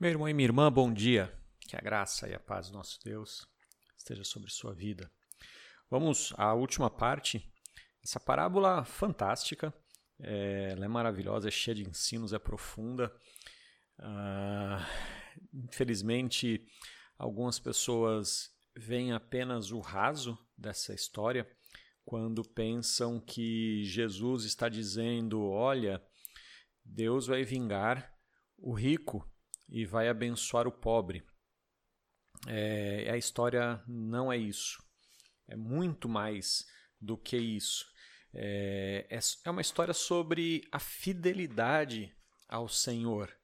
Meu irmão e minha irmã, bom dia. Que a graça e a paz do nosso Deus esteja sobre sua vida. Vamos à última parte. Essa parábola fantástica, é, ela é maravilhosa, é cheia de ensinos, é profunda. Ah, infelizmente, algumas pessoas veem apenas o raso dessa história quando pensam que Jesus está dizendo: olha, Deus vai vingar o rico e vai abençoar o pobre. É, a história não é isso. É muito mais do que isso. É, é, é uma história sobre a fidelidade ao Senhor.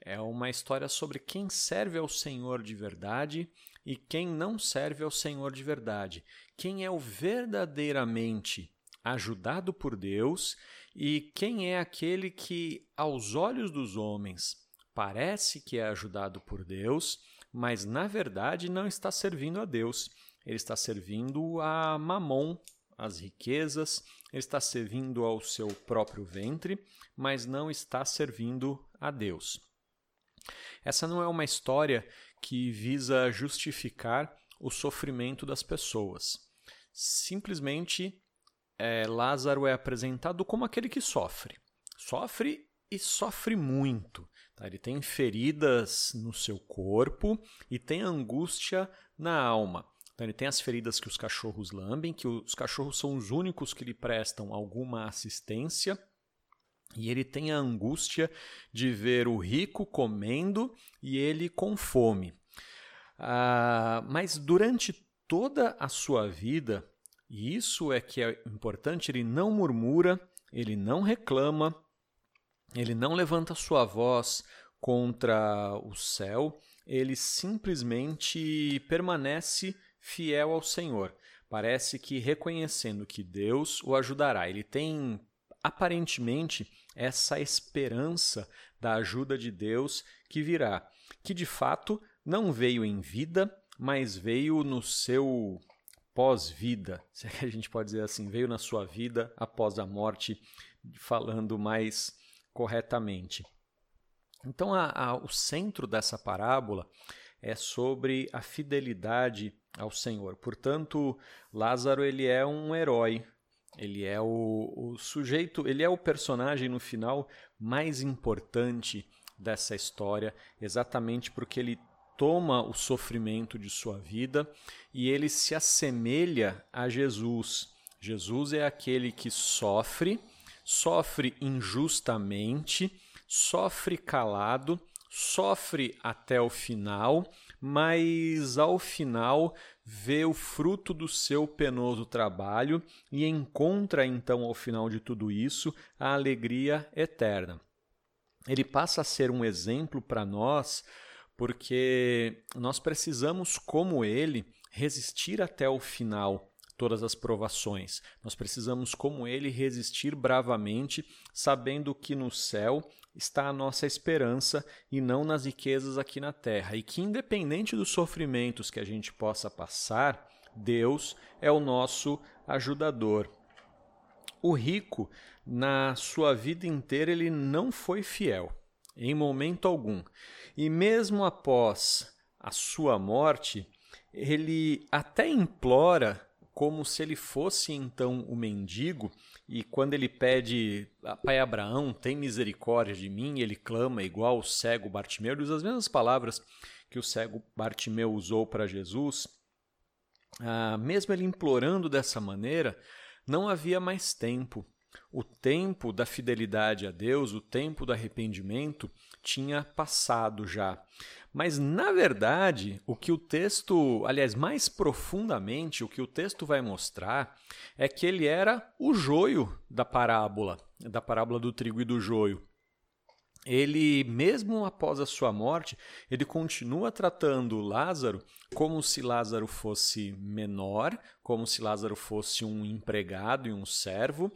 É uma história sobre quem serve ao Senhor de verdade e quem não serve ao Senhor de verdade. Quem é o verdadeiramente ajudado por Deus e quem é aquele que, aos olhos dos homens, parece que é ajudado por Deus, mas na verdade não está servindo a Deus. Ele está servindo a Mamon, as riquezas, ele está servindo ao seu próprio ventre, mas não está servindo a Deus. Essa não é uma história que visa justificar o sofrimento das pessoas. Simplesmente, é, Lázaro é apresentado como aquele que sofre. Sofre e sofre muito. Tá? Ele tem feridas no seu corpo e tem angústia na alma. Então, ele tem as feridas que os cachorros lambem, que os cachorros são os únicos que lhe prestam alguma assistência. E ele tem a angústia de ver o rico comendo e ele com fome. Ah, mas durante toda a sua vida, e isso é que é importante, ele não murmura, ele não reclama, ele não levanta sua voz contra o céu, ele simplesmente permanece fiel ao Senhor. Parece que reconhecendo que Deus o ajudará. Ele tem aparentemente essa esperança da ajuda de Deus que virá, que de fato não veio em vida, mas veio no seu pós-vida, se é que a gente pode dizer assim, veio na sua vida após a morte, falando mais corretamente. Então, a, a, o centro dessa parábola é sobre a fidelidade ao Senhor. Portanto, Lázaro ele é um herói. Ele é o, o sujeito, ele é o personagem no final mais importante dessa história, exatamente porque ele toma o sofrimento de sua vida e ele se assemelha a Jesus. Jesus é aquele que sofre sofre injustamente, sofre calado, sofre até o final, mas ao final vê o fruto do seu penoso trabalho e encontra então ao final de tudo isso a alegria eterna. Ele passa a ser um exemplo para nós porque nós precisamos, como ele, resistir até o final todas as provações. Nós precisamos, como ele, resistir bravamente, sabendo que no céu está a nossa esperança e não nas riquezas aqui na terra, e que, independente dos sofrimentos que a gente possa passar, Deus é o nosso ajudador. O rico, na sua vida inteira, ele não foi fiel, em momento algum. E mesmo após a sua morte, ele até implora como se ele fosse então o mendigo, e quando ele pede, Pai Abraão, tem misericórdia de mim, ele clama igual o cego Bartimeu, ele usa as mesmas palavras que o cego Bartimeu usou para Jesus. Ah, mesmo ele implorando dessa maneira, não havia mais tempo. O tempo da fidelidade a Deus, o tempo do arrependimento, tinha passado já. Mas, na verdade, o que o texto, aliás, mais profundamente, o que o texto vai mostrar é que ele era o joio da parábola, da parábola do trigo e do joio ele, mesmo após a sua morte, ele continua tratando Lázaro como se Lázaro fosse menor, como se Lázaro fosse um empregado e um servo,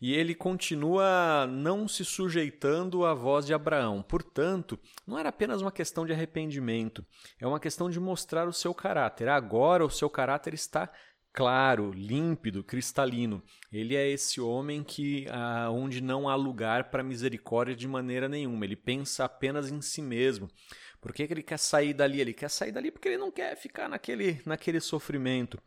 e ele continua não se sujeitando à voz de Abraão. Portanto, não era apenas uma questão de arrependimento, é uma questão de mostrar o seu caráter. Agora o seu caráter está claro, límpido, cristalino. Ele é esse homem que ah, onde não há lugar para misericórdia de maneira nenhuma. Ele pensa apenas em si mesmo. Por que, que ele quer sair dali? Ele quer sair dali porque ele não quer ficar naquele, naquele sofrimento.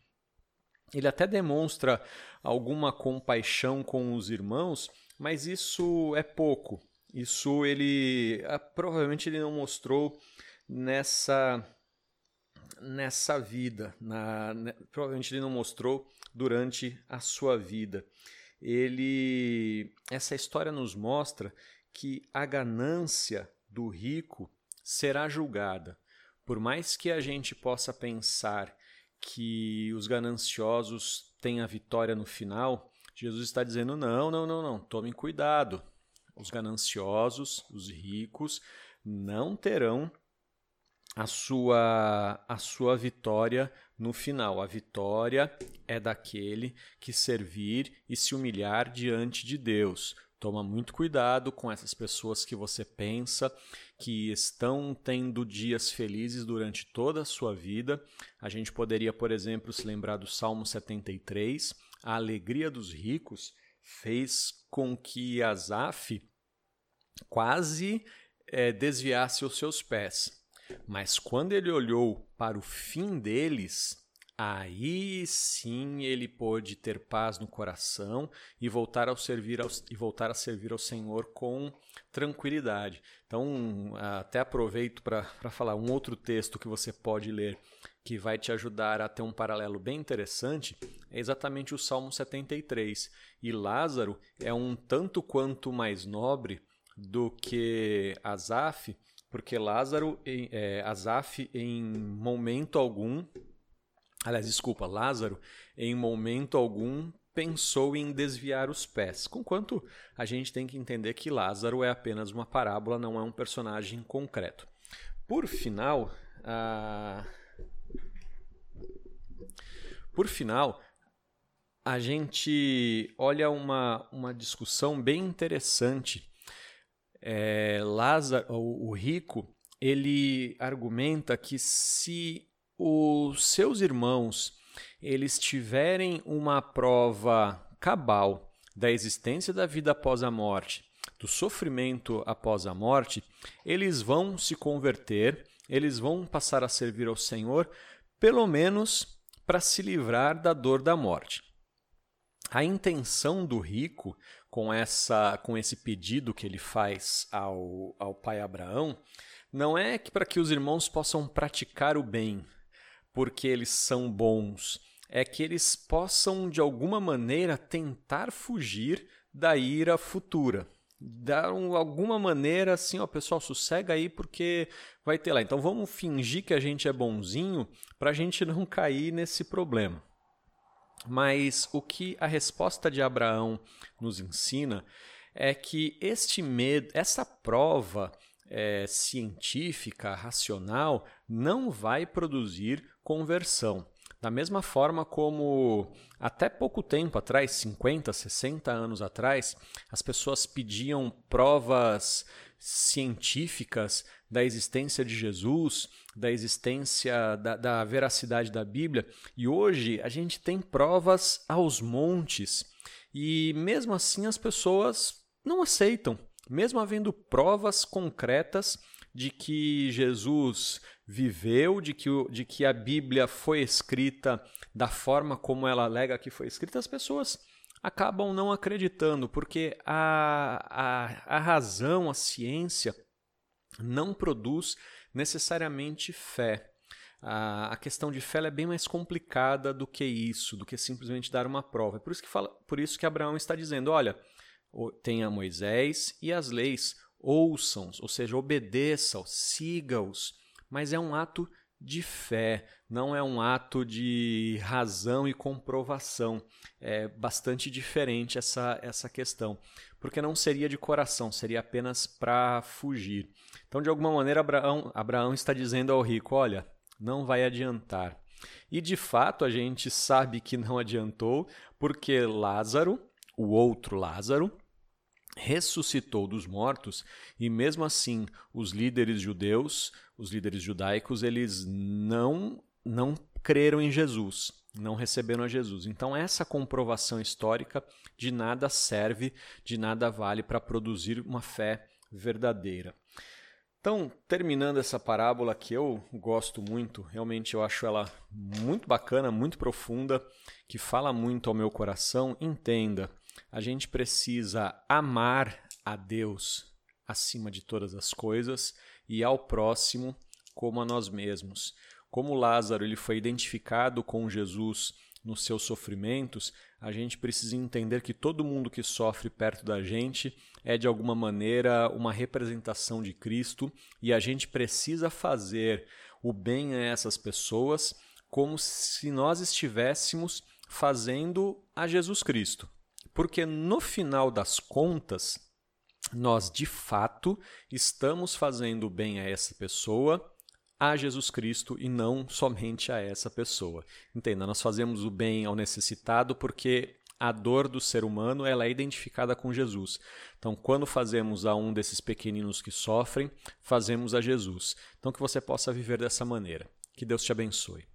Ele até demonstra alguma compaixão com os irmãos, mas isso é pouco. Isso ele ah, provavelmente ele não mostrou nessa nessa vida, na, né, provavelmente ele não mostrou durante a sua vida. Ele essa história nos mostra que a ganância do rico será julgada. Por mais que a gente possa pensar que os gananciosos têm a vitória no final, Jesus está dizendo: não, não, não, não, tomem cuidado. Os gananciosos, os ricos, não terão a sua, a sua vitória no final. A vitória é daquele que servir e se humilhar diante de Deus. Toma muito cuidado com essas pessoas que você pensa que estão tendo dias felizes durante toda a sua vida. A gente poderia, por exemplo, se lembrar do Salmo 73. A alegria dos ricos fez com que Asaf quase é, desviasse os seus pés. Mas quando ele olhou para o fim deles, aí sim ele pôde ter paz no coração e voltar, ao servir ao, e voltar a servir ao Senhor com tranquilidade. Então, até aproveito para falar um outro texto que você pode ler que vai te ajudar a ter um paralelo bem interessante, é exatamente o Salmo 73. E Lázaro é um tanto quanto mais nobre do que Asaf, porque Lázaro, é, Asaf, em momento algum, Aliás, desculpa, Lázaro, em momento algum, pensou em desviar os pés. Conquanto a gente tem que entender que Lázaro é apenas uma parábola, não é um personagem concreto. Por final, a... por final, a gente olha uma, uma discussão bem interessante. É, Lázaro, o, rico, ele argumenta que se os seus irmãos eles tiverem uma prova cabal da existência da vida após a morte, do sofrimento após a morte, eles vão se converter, eles vão passar a servir ao Senhor, pelo menos para se livrar da dor da morte. A intenção do rico com essa com esse pedido que ele faz ao, ao pai Abraão não é que para que os irmãos possam praticar o bem, porque eles são bons, é que eles possam de alguma maneira tentar fugir da ira futura. Dar um, alguma maneira assim, ó, pessoal, sossega aí porque vai ter lá. Então vamos fingir que a gente é bonzinho para a gente não cair nesse problema. Mas o que a resposta de Abraão nos ensina é que este medo, essa prova é, científica, racional, não vai produzir conversão. Da mesma forma como até pouco tempo atrás, 50, 60 anos atrás, as pessoas pediam provas científicas da existência de Jesus, da existência da, da, veracidade da Bíblia, e hoje a gente tem provas aos montes, e mesmo assim as pessoas não aceitam, mesmo havendo provas concretas de que Jesus viveu, de que, de que a Bíblia foi escrita da forma como ela alega que foi escrita, as pessoas acabam não acreditando, porque a, a, a razão, a ciência, não produz necessariamente fé. A, a questão de fé é bem mais complicada do que isso, do que simplesmente dar uma prova. É por isso que, fala, por isso que Abraão está dizendo: olha, tenha Moisés e as leis, ouçam, ou seja, obedeçam, siga-os, mas é um ato de fé, não é um ato de razão e comprovação. É bastante diferente essa, essa questão, porque não seria de coração, seria apenas para fugir. Então, de alguma maneira, Abraão, Abraão está dizendo ao rico: olha, não vai adiantar. E de fato a gente sabe que não adiantou, porque Lázaro, o outro Lázaro, ressuscitou dos mortos e mesmo assim os líderes judeus, os líderes judaicos, eles não não creram em Jesus, não receberam a Jesus. Então essa comprovação histórica de nada serve, de nada vale para produzir uma fé verdadeira. Então, terminando essa parábola que eu gosto muito, realmente eu acho ela muito bacana, muito profunda, que fala muito ao meu coração. Entenda, a gente precisa amar a Deus acima de todas as coisas e ao próximo como a nós mesmos. Como Lázaro ele foi identificado com Jesus nos seus sofrimentos, a gente precisa entender que todo mundo que sofre perto da gente é de alguma maneira uma representação de Cristo e a gente precisa fazer o bem a essas pessoas como se nós estivéssemos fazendo a Jesus Cristo. Porque no final das contas, nós de fato estamos fazendo bem a essa pessoa a Jesus Cristo e não somente a essa pessoa. Entenda, nós fazemos o bem ao necessitado porque a dor do ser humano ela é identificada com Jesus. Então, quando fazemos a um desses pequeninos que sofrem, fazemos a Jesus. Então, que você possa viver dessa maneira. Que Deus te abençoe.